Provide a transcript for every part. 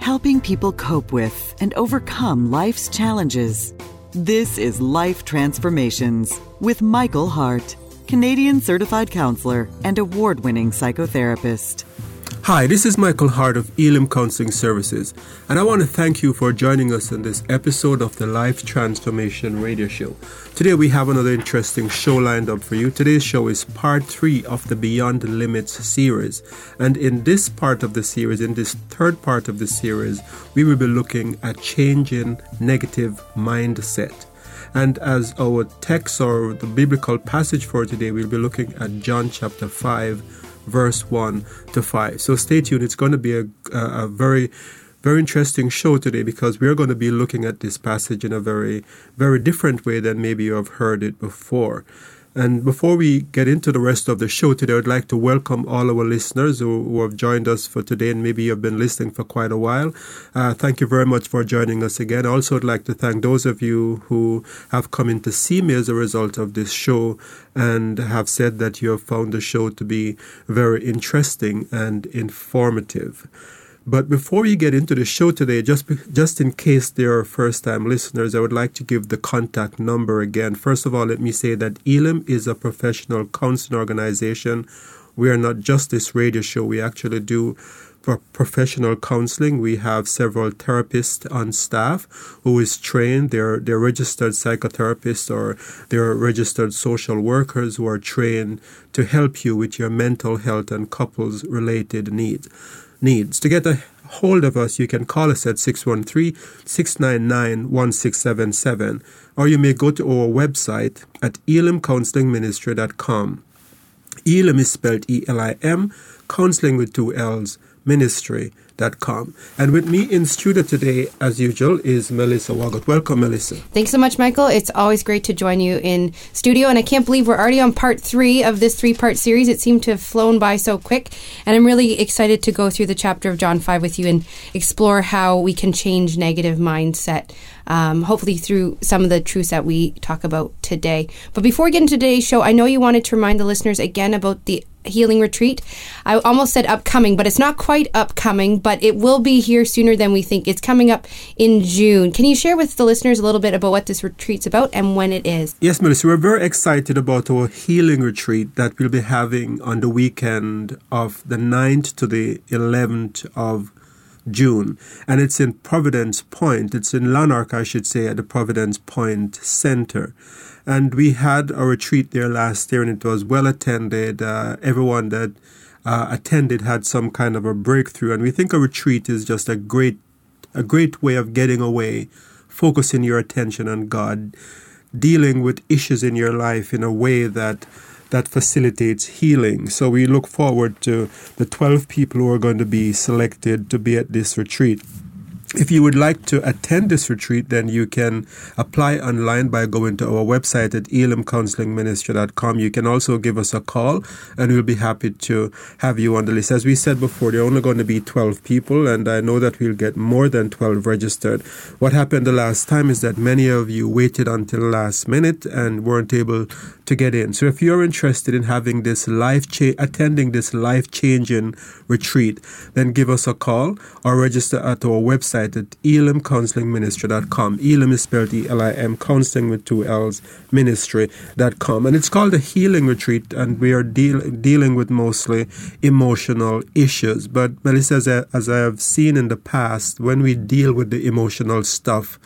helping people cope with and overcome life's challenges. This is Life Transformations with Michael Hart, Canadian certified counselor and award winning psychotherapist. Hi, this is Michael Hart of Elim Counseling Services, and I want to thank you for joining us in this episode of the Life Transformation Radio Show. Today we have another interesting show lined up for you. Today's show is part three of the Beyond Limits series, and in this part of the series, in this third part of the series, we will be looking at changing negative mindset. And as our text or the biblical passage for today, we'll be looking at John chapter 5 verse 1 to 5. So stay tuned. It's going to be a, a, very very interesting show today because we're going to be looking at this passage in a very, very different way than maybe you have heard it before. And before we get into the rest of the show today, I'd like to welcome all our listeners who, who have joined us for today and maybe you've been listening for quite a while. Uh, thank you very much for joining us again. Also, I'd like to thank those of you who have come in to see me as a result of this show and have said that you have found the show to be very interesting and informative. But before we get into the show today, just just in case there are first-time listeners, I would like to give the contact number again. First of all, let me say that Elim is a professional counseling organization. We are not just this radio show. We actually do for professional counseling. We have several therapists on staff who is trained. They're they're registered psychotherapists or they're registered social workers who are trained to help you with your mental health and couples related needs needs. To get a hold of us, you can call us at 613 699 1677, or you may go to our website at elimcounselingministry.com. Elim is spelled E L I M, counseling with two L's, ministry com. And with me in studio today, as usual, is Melissa Wagot. Welcome, Melissa. Thanks so much, Michael. It's always great to join you in studio. And I can't believe we're already on part three of this three part series. It seemed to have flown by so quick. And I'm really excited to go through the chapter of John 5 with you and explore how we can change negative mindset. Um, hopefully, through some of the truths that we talk about today. But before we get into today's show, I know you wanted to remind the listeners again about the healing retreat. I almost said upcoming, but it's not quite upcoming, but it will be here sooner than we think. It's coming up in June. Can you share with the listeners a little bit about what this retreat's about and when it is? Yes, Melissa, we're very excited about our healing retreat that we'll be having on the weekend of the 9th to the 11th of June. And it's in Providence Point. It's in Lanark, I should say, at the Providence Point Center. And we had a retreat there last year, and it was well attended. Uh, everyone that uh, attended had some kind of a breakthrough, and we think a retreat is just a great, a great way of getting away, focusing your attention on God, dealing with issues in your life in a way that that facilitates healing. So we look forward to the 12 people who are going to be selected to be at this retreat. If you would like to attend this retreat, then you can apply online by going to our website at elimcounselingministry.com. You can also give us a call and we'll be happy to have you on the list. As we said before, there are only going to be 12 people and I know that we'll get more than 12 registered. What happened the last time is that many of you waited until the last minute and weren't able to get in. So if you're interested in having this life cha- attending this life changing retreat, then give us a call or register at our website at elimcounselingministry.com. Elim is spelled E-L-I-M, counseling with two L's, ministry.com. And it's called a healing retreat and we are deal- dealing with mostly emotional issues. But Melissa, I, as I have seen in the past, when we deal with the emotional stuff,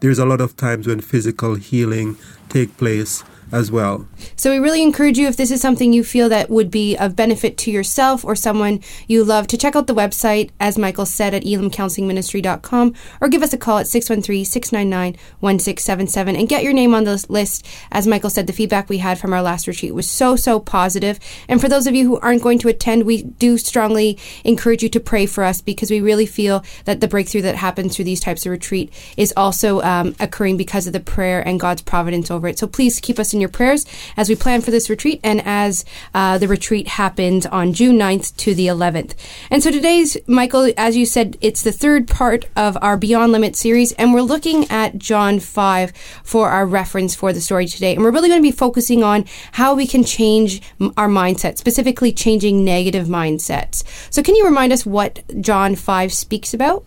there's a lot of times when physical healing take place as well. So we really encourage you if this is something you feel that would be of benefit to yourself or someone you love to check out the website as Michael said at elimcounselingministry.com or give us a call at 613-699-1677 and get your name on the list. As Michael said the feedback we had from our last retreat was so so positive. And for those of you who aren't going to attend, we do strongly encourage you to pray for us because we really feel that the breakthrough that happens through these types of retreat is also um, occurring because of the prayer and God's providence over it. So please keep us in your prayers as we plan for this retreat and as uh, the retreat happens on June 9th to the 11th. And so today's, Michael, as you said, it's the third part of our Beyond Limit series, and we're looking at John 5 for our reference for the story today. And we're really going to be focusing on how we can change our mindset, specifically changing negative mindsets. So, can you remind us what John 5 speaks about?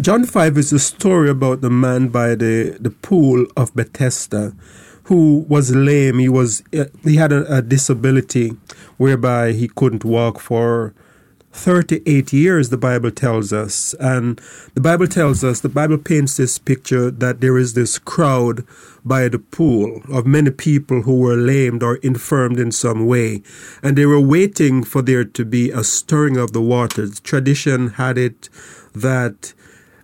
John 5 is a story about the man by the, the pool of Bethesda who was lame. He was uh, he had a, a disability whereby he couldn't walk for 38 years, the Bible tells us. And the Bible tells us, the Bible paints this picture that there is this crowd by the pool of many people who were lamed or infirmed in some way. And they were waiting for there to be a stirring of the waters. Tradition had it that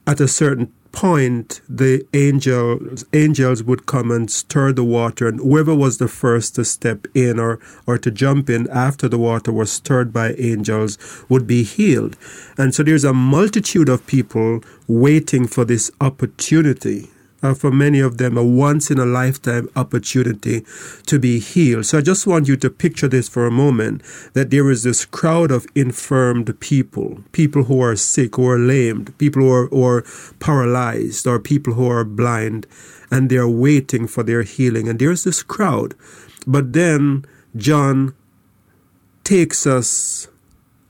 at a certain point the angels angels would come and stir the water and whoever was the first to step in or or to jump in after the water was stirred by angels would be healed. And so there's a multitude of people waiting for this opportunity uh, for many of them a once in a lifetime opportunity to be healed. So I just want you to picture this for a moment that there is this crowd of infirmed people, people who are sick, are lamed, people who are, who are paralyzed, or people who are blind, and they're waiting for their healing. And there's this crowd. But then John takes us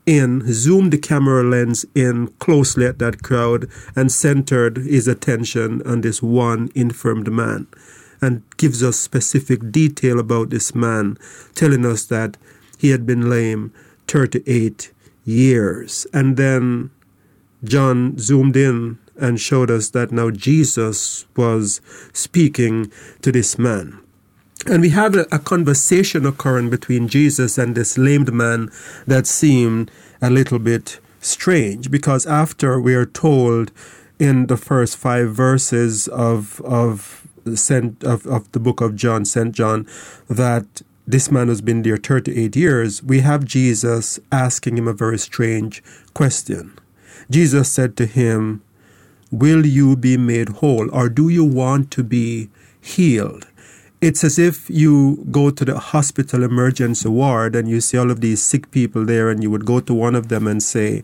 in, zoomed the camera lens in closely at that crowd, and centered his attention on this one infirmed man, and gives us specific detail about this man, telling us that he had been lame 38 years. And then John zoomed in and showed us that now Jesus was speaking to this man. And we have a, a, conversation occurring between Jesus and this lamed man that seemed a little bit strange because after we are told in the first five verses of of Saint, of, of the book of John, St. John, that this man has been there 38 years, we have Jesus asking him a very strange question. Jesus said to him, Will you be made whole, or do you want to be healed? It's as if you go to the hospital emergency ward and you see all of these sick people there and you would go to one of them and say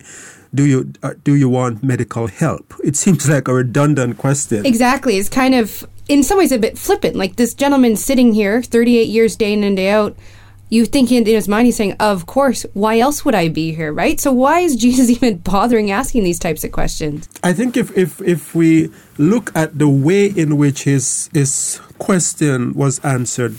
do you uh, do you want medical help it seems like a redundant question exactly it's kind of in some ways a bit flippant like this gentleman sitting here 38 years day in and day out you think in his mind he's saying, "Of course, why else would I be here?" Right? So why is Jesus even bothering asking these types of questions? I think if if if we look at the way in which his his question was answered,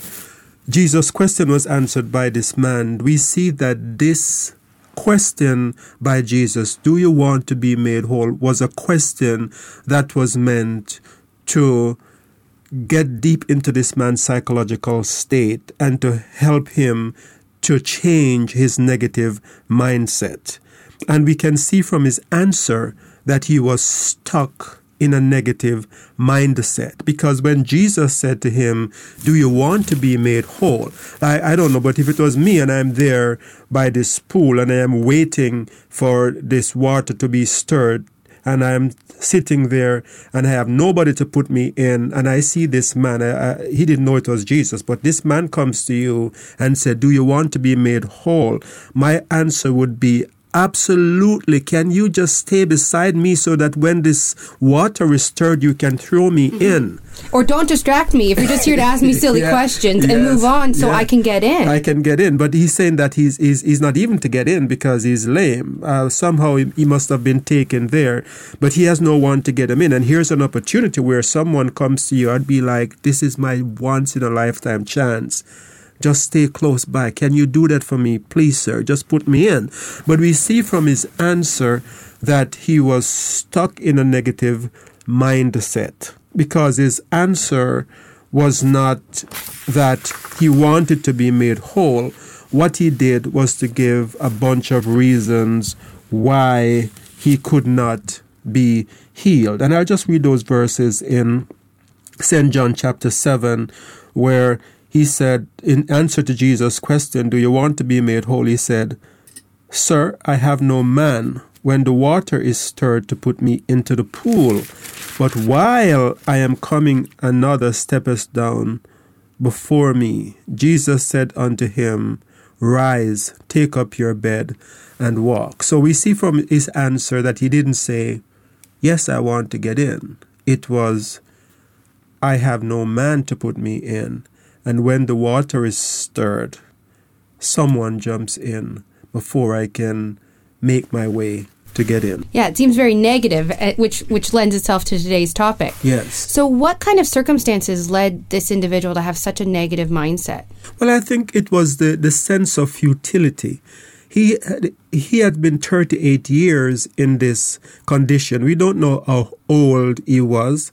Jesus' question was answered by this man, we see that this question by Jesus, do you want to be made whole, was a question that was meant to get deep into this man's psychological state and to help him to change his negative mindset. And we can see from his answer that he was stuck in a negative mindset. Because when Jesus said to him, Do you want to be made whole? I, I don't know, but if it was me and I'm there by this pool and I am waiting for this water to be stirred, and I'm sitting there and I have nobody to put me in. And I see this man, I, I, he didn't know it was Jesus, but this man comes to you and said, Do you want to be made whole? My answer would be, Absolutely. Can you just stay beside me so that when this water is stirred, you can throw me mm-hmm. in? Or don't distract me if you're just here to ask me silly yeah, questions yes, and move on so yeah. I can get in. I can get in. But he's saying that he's, he's, he's not even to get in because he's lame. Uh, somehow he, he must have been taken there, but he has no one to get him in. And here's an opportunity where someone comes to you. I'd be like, this is my once in a lifetime chance just stay close by. Can you do that for me, please, sir? Just put me in. But we see from his answer that he was stuck in a negative mindset because his answer was not that he wanted to be made whole. What he did was to give a bunch of reasons why he could not be healed. And I'll just read those verses in St. John chapter 7, where he said, in answer to Jesus' question, Do you want to be made whole? He said, Sir, I have no man when the water is stirred to put me into the pool. But while I am coming, another steppeth down before me. Jesus said unto him, Rise, take up your bed, and walk. So we see from his answer that he didn't say, Yes, I want to get in. It was, I have no man to put me in. And when the water is stirred, someone jumps in before I can make my way to get in. Yeah, it seems very negative, eh, which which lends itself to today's topic. Yes. So, what kind of circumstances led this individual to have such a negative mindset? Well, I think it was the, the sense of futility. He had, he had been 38 years in this condition. We don't know how old he was.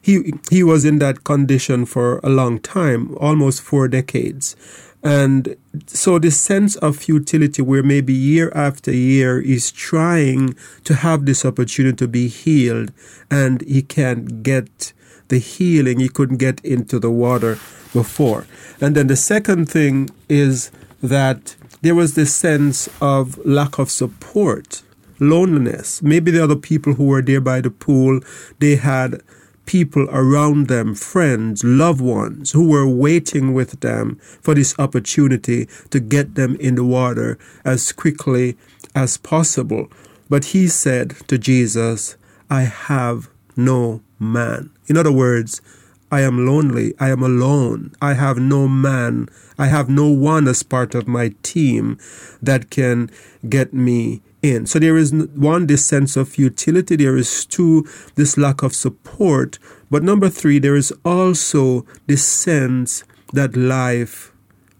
He he was in that condition for a long time, almost four decades. And so the sense of futility where maybe year after year is trying to have this opportunity to be healed and he can't get the healing, he couldn't get into the water before. And then the second thing is that there was this sense of lack of support, loneliness. Maybe the other people who were there by the pool, they had people around them, friends, loved ones, who were waiting with them for this opportunity to get them in the water as quickly as possible. But he said to Jesus, I have no man. In other words, I am lonely. I am alone. I have no man. I have no one as part of my team that can get me in. So there is one, this sense of futility. There is two, this lack of support. But number three, there is also this sense that life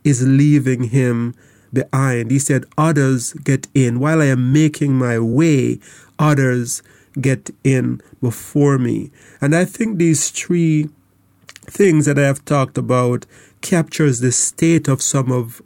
is leaving him behind. He said, Others get in. While I am making my way, others get in before me. And I think these three things that I have talked about captures the state of some of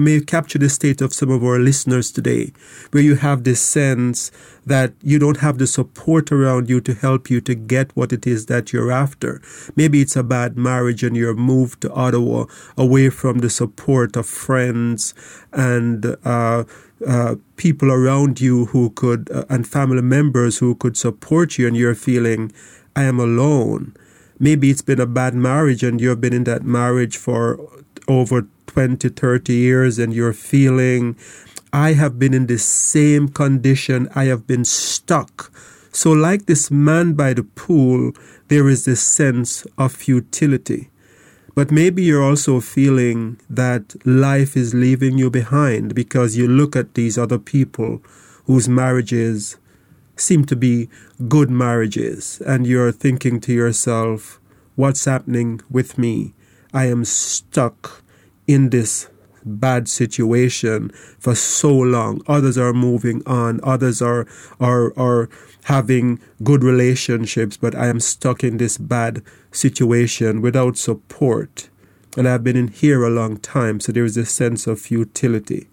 may capture the state of some of our listeners today, where you have this sense that you don't have the support around you to help you to get what it is that you're after. Maybe it's a bad marriage and you're moved to Ottawa away from the support of friends and uh, uh, people around you who could, uh, and family members who could support you, and you're feeling, I am alone. Maybe it's been a bad marriage and you've been in that marriage for over 20, 30 years and you're feeling, I have been in the same condition, I have been stuck. So, like this man by the pool, there is this sense of futility. But maybe you're also feeling that life is leaving you behind because you look at these other people whose marriages seem to be good marriages, and you're thinking to yourself, what's happening with me? I am stuck in this bad situation for so long. Others are moving on. Others are are are having good relationships, but I am stuck in this bad situation without support. And I've been in here a long time, so there is a sense of futility.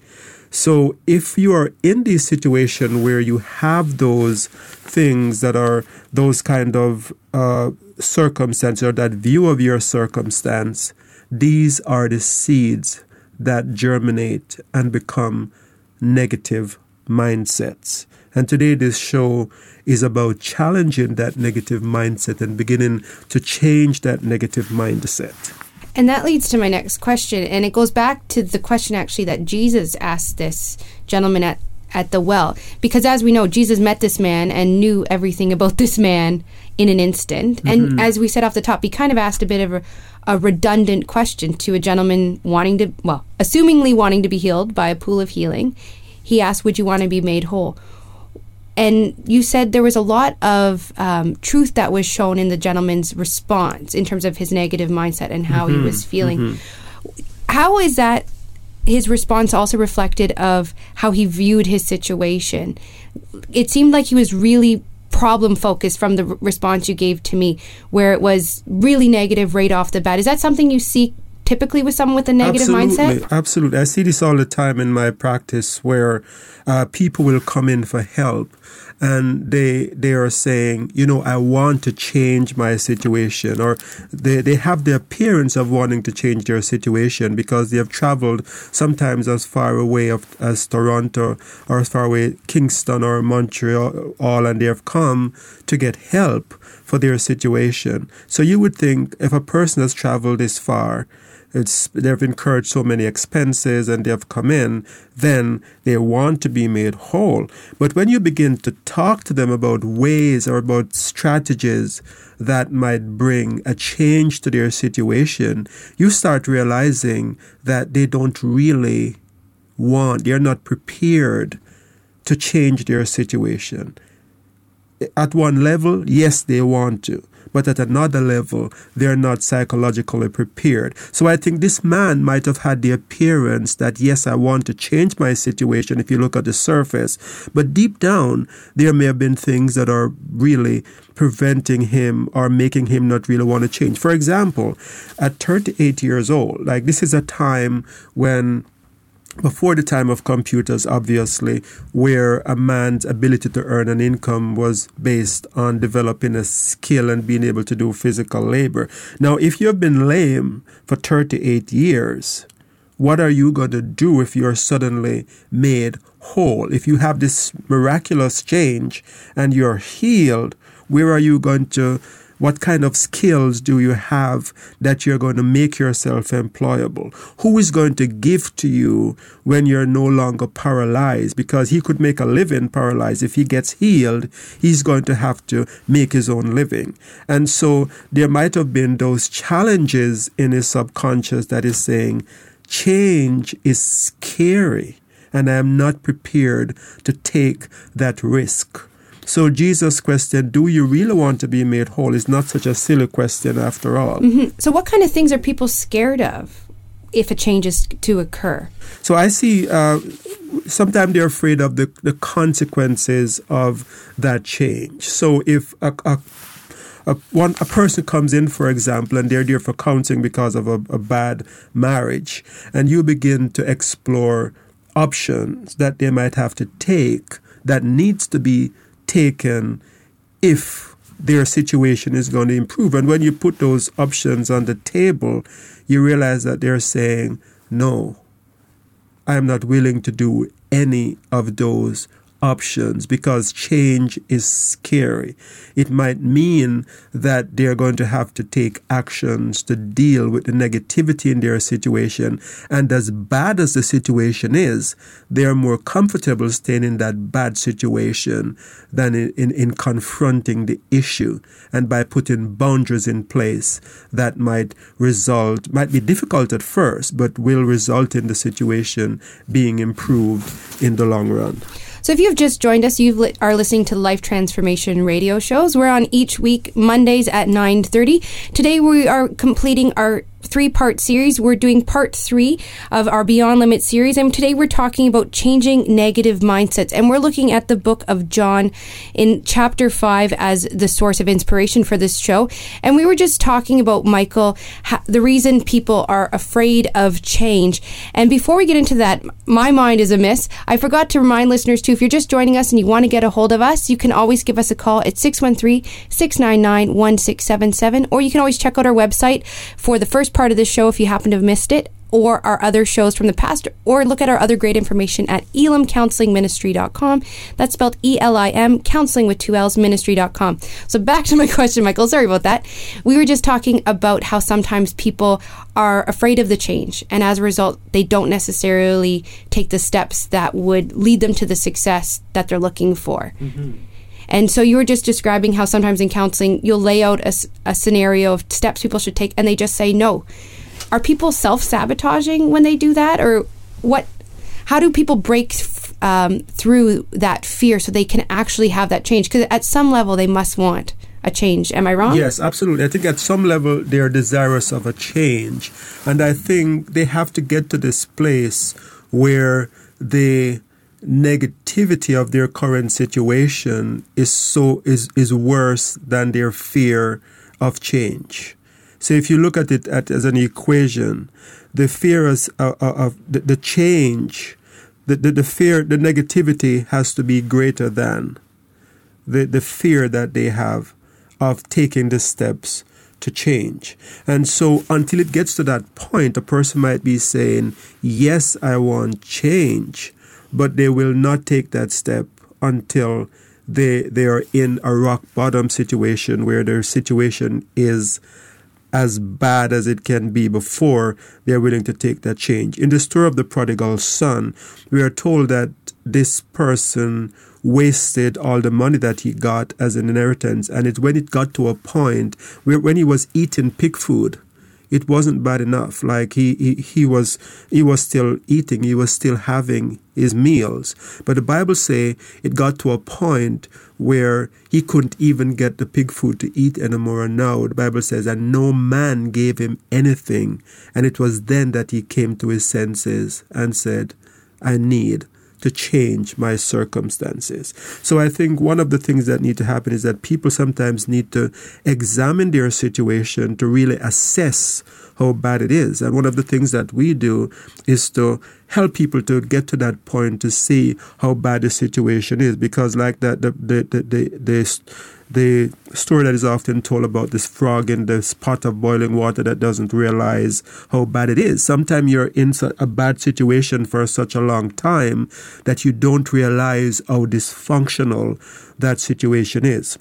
So if you are in the situation where you have those things that are those kind of uh, circumstances or that view of your circumstance, these are the seeds that germinate and become negative mindsets. And today, this show is about challenging that negative mindset and beginning to change that negative mindset. And that leads to my next question. And it goes back to the question actually that Jesus asked this gentleman at, at the well. Because as we know, Jesus met this man and knew everything about this man in an instant. Mm-hmm. And as we said off the top, he kind of asked a bit of a, a redundant question to a gentleman wanting to, well, assumingly wanting to be healed by a pool of healing. He asked, Would you want to be made whole? And you said there was a lot of um, truth that was shown in the gentleman's response in terms of his negative mindset and how mm-hmm, he was feeling. Mm-hmm. How is that his response also reflected of how he viewed his situation? It seemed like he was really problem focused from the r- response you gave to me, where it was really negative right off the bat. Is that something you see typically with someone with a negative absolutely, mindset? Absolutely. I see this all the time in my practice where uh, people will come in for help and they they are saying, you know, I want to change my situation, or they, they have the appearance of wanting to change their situation because they have traveled sometimes as far away of, as Toronto or as far away Kingston or Montreal, all, and they have come to get help for their situation. So you would think if a person has traveled this far it's they've incurred so many expenses and they've come in, then they want to be made whole. But when you begin to talk to them about ways or about strategies that might bring a change to their situation, you start realizing that they don't really want, they're not prepared to change their situation. At one level, yes, they want to but at another level, they're not psychologically prepared. So I think this man might have had the appearance that, yes, I want to change my situation if you look at the surface, but deep down, there may have been things that are really preventing him or making him not really want to change. For example, at 38 years old, like this is a time when before the time of computers, obviously, where a man's ability to earn an income was based on developing a skill and being able to do physical labor. Now, if you've been lame for 38 years, what are you going to do if you're suddenly made whole? If you have this miraculous change and you're healed, where are you going to what kind of skills do you have that you're going to make yourself employable? Who is going to give to you when you're no longer paralyzed? Because he could make a living paralyzed. If he gets healed, he's going to have to make his own living. And so there might have been those challenges in his subconscious that is saying, change is scary and I am not prepared to take that risk. So Jesus' question, do you really want to be made whole, is not such a silly question after all. Mm-hmm. So, what kind of things are people scared of if a change is to occur? So, I see uh, sometimes they're afraid of the, the consequences of that change. So, if a, a a, one, a person comes in, for example, and they're there for counseling because of a, a bad marriage, and you begin to explore options that they might have to take that needs to be taken if their situation is going to improve. And when you put those options on the table, you realize that they're saying, no, I am not willing to do any of those options because change is scary. It might mean that they're going to have to take actions to deal with the negativity in their situation. And as bad as the situation is, they're more comfortable staying in that bad situation than in, in, in confronting the issue. And by putting boundaries in place that might result, might be difficult at first, but will result in the situation being improved in the long run. So if you've just joined us, you li- are listening to Life Transformation radio shows. We're on each week Mondays at 9:30. Today we are completing our three part series. We're doing part three of our Beyond Limit series. And today we're talking about changing negative mindsets. And we're looking at the book of John in chapter five as the source of inspiration for this show. And we were just talking about, Michael, ha- the reason people are afraid of change. And before we get into that, my mind is amiss. I forgot to remind listeners too, if you're just joining us and you want to get a hold of us, you can always give us a call at 613 699 1677, or you can always check out our website for the first part of this show if you happen to have missed it, or our other shows from the past, or look at our other great information at elimcounselingministry.com. That's spelled E L I M, counseling with two L's, ministry.com. So back to my question, Michael. Sorry about that. We were just talking about how sometimes people are afraid of the change, and as a result, they don't necessarily take the steps that would lead them to the success that they're looking for. Mm-hmm. And so you were just describing how sometimes in counseling, you'll lay out a, a scenario of steps people should take, and they just say no. Are people self sabotaging when they do that, or what? How do people break um, through that fear so they can actually have that change? Because at some level, they must want a change. Am I wrong? Yes, absolutely. I think at some level they're desirous of a change, and I think they have to get to this place where they negativity of their current situation is so is is worse than their fear of change. So if you look at it at, as an equation, the fear of, uh, uh, of the, the, change, the, the, the fear, the negativity has to be greater than the, the fear that they have of taking the steps to change. And so until it gets to that point, a person might be saying, Yes, I want change, but they will not take that step until they they are in a rock bottom situation where their situation is as bad as it can be before they're willing to take that change. In the story of the prodigal son, we are told that this person wasted all the money that he got as an inheritance. And it's when it got to a point where when he was eating pig food, it wasn't bad enough. Like he, he, he was he was still eating, he was still having his meals. But the Bible say it got to a point where he couldn't even get the pig food to eat anymore. And now the Bible says, and no man gave him anything. And it was then that he came to his senses and said, I need to change my circumstances. So I think one of the things that need to happen is that people sometimes need to examine their situation to really assess how bad it is. And one of the things that we do is to help people to get to that point to see how bad the situation is. Because like that, the, the, the, the, the the story that is often told about this frog in this pot of boiling water that doesn't realize how bad it is. Sometimes you're in a bad situation for such a long time that you don't realize how dysfunctional that situation is.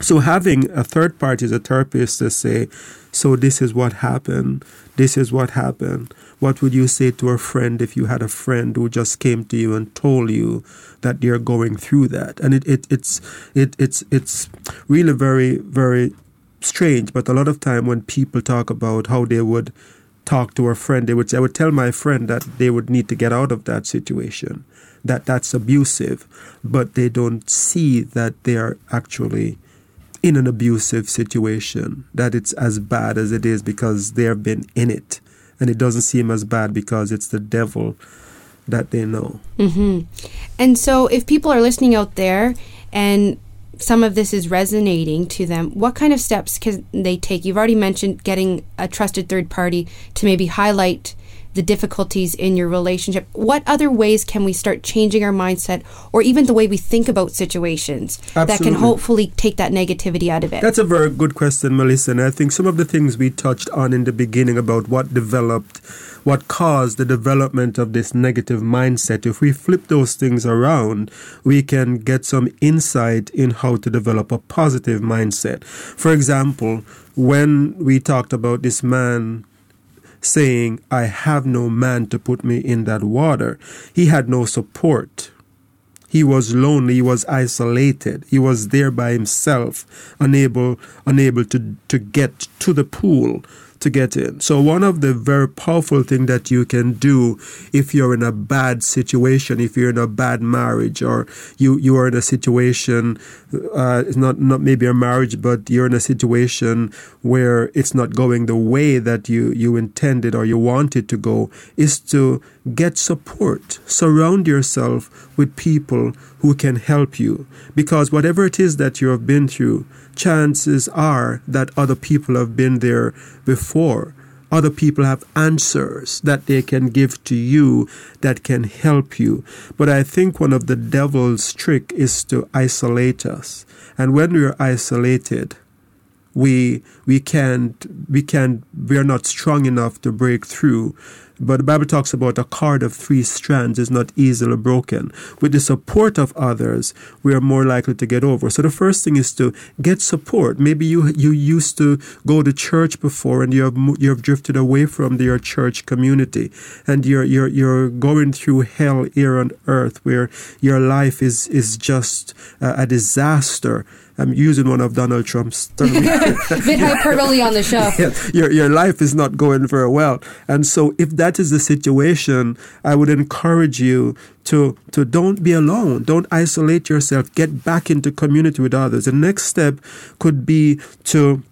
So having a third party as a therapist to say, so this is what happened, this is what happened. What would you say to a friend if you had a friend who just came to you and told you that they're going through that? And it, it it's it it's it's really very, very strange. But a lot of time when people talk about how they would talk to a friend, they would say, I would tell my friend that they would need to get out of that situation, that that's abusive, but they don't see that they are actually in an abusive situation, that it's as bad as it is because they have been in it. And it doesn't seem as bad because it's the devil that they know. Mm-hmm. And so, if people are listening out there and some of this is resonating to them, what kind of steps can they take? You've already mentioned getting a trusted third party to maybe highlight the difficulties in your relationship, what other ways can we start changing our mindset or even the way we think about situations Absolutely. that can hopefully take that negativity out of it? That's a very good question, Melissa. And I think some of the things we touched on in the beginning about what developed, what caused the development of this negative mindset, if we flip those things around, we can get some insight in how to develop a positive mindset. For example, when we talked about this man saying, I have no man to put me in that water. He had no support. He was lonely, he was isolated, he was there by himself, unable unable to, to get to the pool to get in. So one of the very powerful thing that you can do if you're in a bad situation, if you're in a bad marriage, or you you are in a situation, uh, not not maybe a marriage, but you're in a situation where it's not going the way that you you intended or you wanted to go, is to get support. Surround yourself with people who can help you, because whatever it is that you have been through chances are that other people have been there before. Other people have answers that they can give to you that can help you. But I think one of the devil's trick is to isolate us. And when we are isolated, we we can't we can't we are not strong enough to break through but the Bible talks about a cord of three strands is not easily broken. With the support of others, we are more likely to get over. So the first thing is to get support. Maybe you you used to go to church before and you have you have drifted away from your church community, and you're you're you're going through hell here on earth, where your life is is just a, a disaster I'm using one of Donald Trump's terms. Bit hyperbole on the show. Yeah, your, your life is not going very well. And so if that is the situation, I would encourage you to, to don't be alone. Don't isolate yourself. Get back into community with others. The next step could be to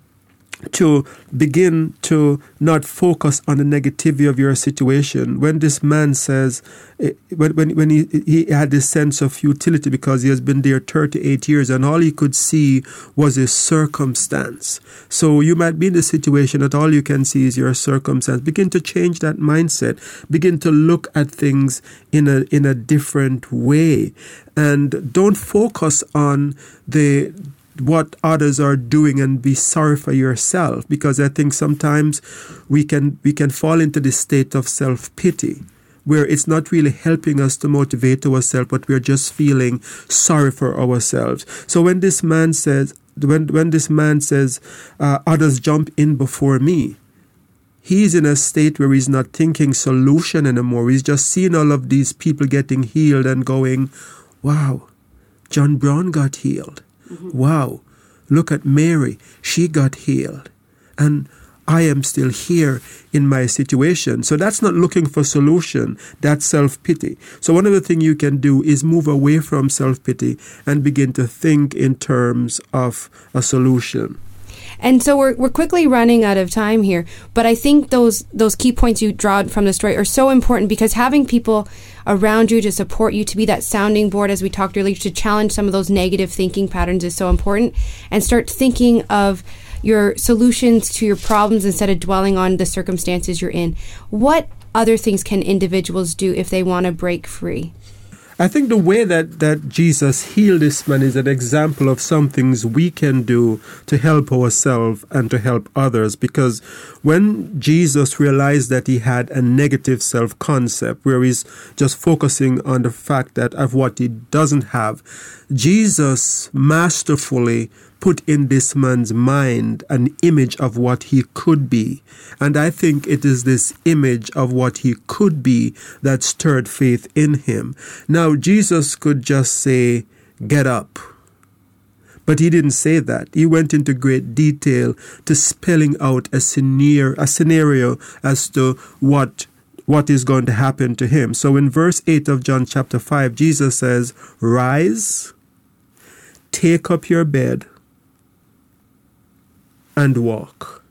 to begin to not focus on the negativity of your situation. When this man says, eh, when, when, when he, he had this sense of futility because he has been there 38 years and all he could see was his circumstance. So you might be in the situation that all you can see is your circumstance. Begin to change that mindset. Begin to look at things in a, in a different way. And don't focus on the what others are doing and be sorry for yourself because I think sometimes we can we can fall into this state of self pity where it's not really helping us to motivate ourselves but we're just feeling sorry for ourselves. So when this man says when when this man says uh, others jump in before me he's in a state where he's not thinking solution anymore. He's just seeing all of these people getting healed and going, wow, John Brown got healed. Mm-hmm. Wow, look at Mary. She got healed. And I am still here in my situation. So that's not looking for solution. That's self-pity. So one of the things you can do is move away from self-pity and begin to think in terms of a solution. And so we're, we're quickly running out of time here, but I think those those key points you draw from the story are so important because having people around you to support you to be that sounding board as we talked earlier to challenge some of those negative thinking patterns is so important and start thinking of your solutions to your problems instead of dwelling on the circumstances you're in. What other things can individuals do if they want to break free? I think the way that, that Jesus healed this man is an example of some things we can do to help ourselves and to help others. Because when Jesus realized that he had a negative self concept, where he's just focusing on the fact that of what he doesn't have, Jesus masterfully put in this man's mind an image of what he could be. And I think it is this image of what he could be that stirred faith in him. Now, Jesus could just say, Get up. But he didn't say that. He went into great detail to spelling out a scenario, a scenario as to what what is going to happen to him. So in verse 8 of John chapter 5, Jesus says, Rise, take up your bed, and walk.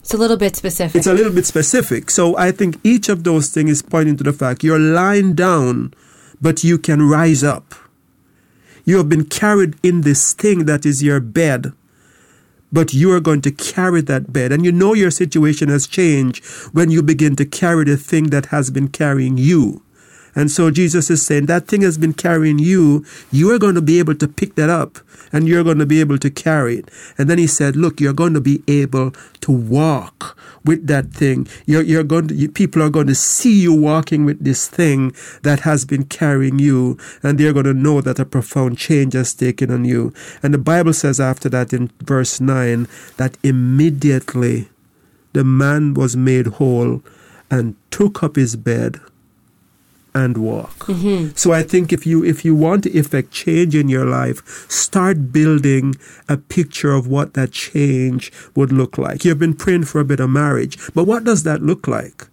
It's a little bit specific. It's a little bit specific. So I think each of those things is pointing to the fact you're lying down, but you can rise up. You have been carried in this thing that is your bed, but you are going to carry that bed. And you know your situation has changed when you begin to carry the thing that has been carrying you. And so Jesus is saying that thing has been carrying you. You are going to be able to pick that up and you're going to be able to carry it. And then he said, look, you're going to be able to walk with that thing. You're, you're going to, you, people are going to see you walking with this thing that has been carrying you and they're going to know that a profound change has taken on you. And the Bible says after that in verse 9 that immediately the man was made whole and took up his bed and walk. Mm-hmm. So I think if you if you want to effect change in your life, start building a picture of what that change would look like. You've been praying for a bit of marriage, but what does that look like?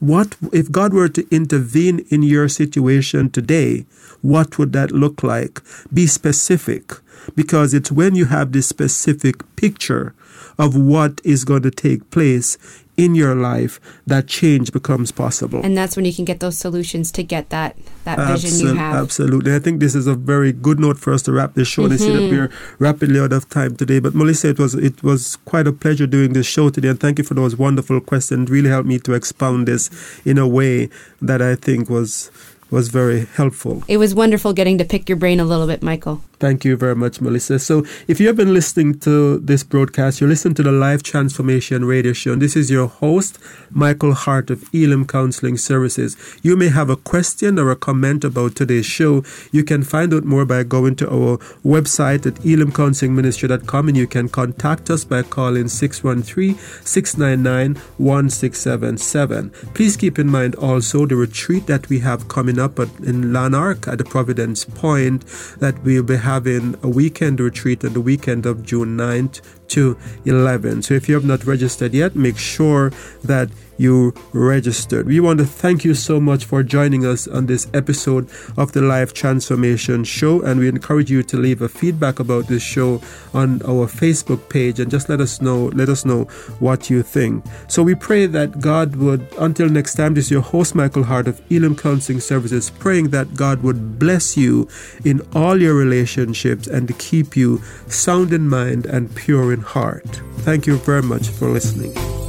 What if God were to intervene in your situation today? What would that look like? Be specific because it's when you have this specific picture of what is going to take place in your life that change becomes possible. And that's when you can get those solutions to get that that vision you have. Absolutely. I think this is a very good note for us to wrap this show. Mm-hmm. I see that we're rapidly out of time today. But Melissa, it was it was quite a pleasure doing this show today and thank you for those wonderful questions. Really helped me to expound this in a way that I think was was very helpful. It was wonderful getting to pick your brain a little bit, Michael. Thank you very much, Melissa. So, if you have been listening to this broadcast, you're listening to the Life Transformation Radio Show. And this is your host, Michael Hart of Elim Counseling Services. You may have a question or a comment about today's show. You can find out more by going to our website at elimcounselingministry.com and you can contact us by calling 613 699 1677. Please keep in mind also the retreat that we have coming up in Lanark at the Providence Point that we'll be having a weekend retreat on the weekend of June 9th to 11th. So if you have not registered yet, make sure that you registered. We want to thank you so much for joining us on this episode of the Life Transformation Show, and we encourage you to leave a feedback about this show on our Facebook page and just let us know let us know what you think. So we pray that God would until next time this is your host Michael Hart of Elim Counseling Services praying that God would bless you in all your relationships and keep you sound in mind and pure in heart. Thank you very much for listening.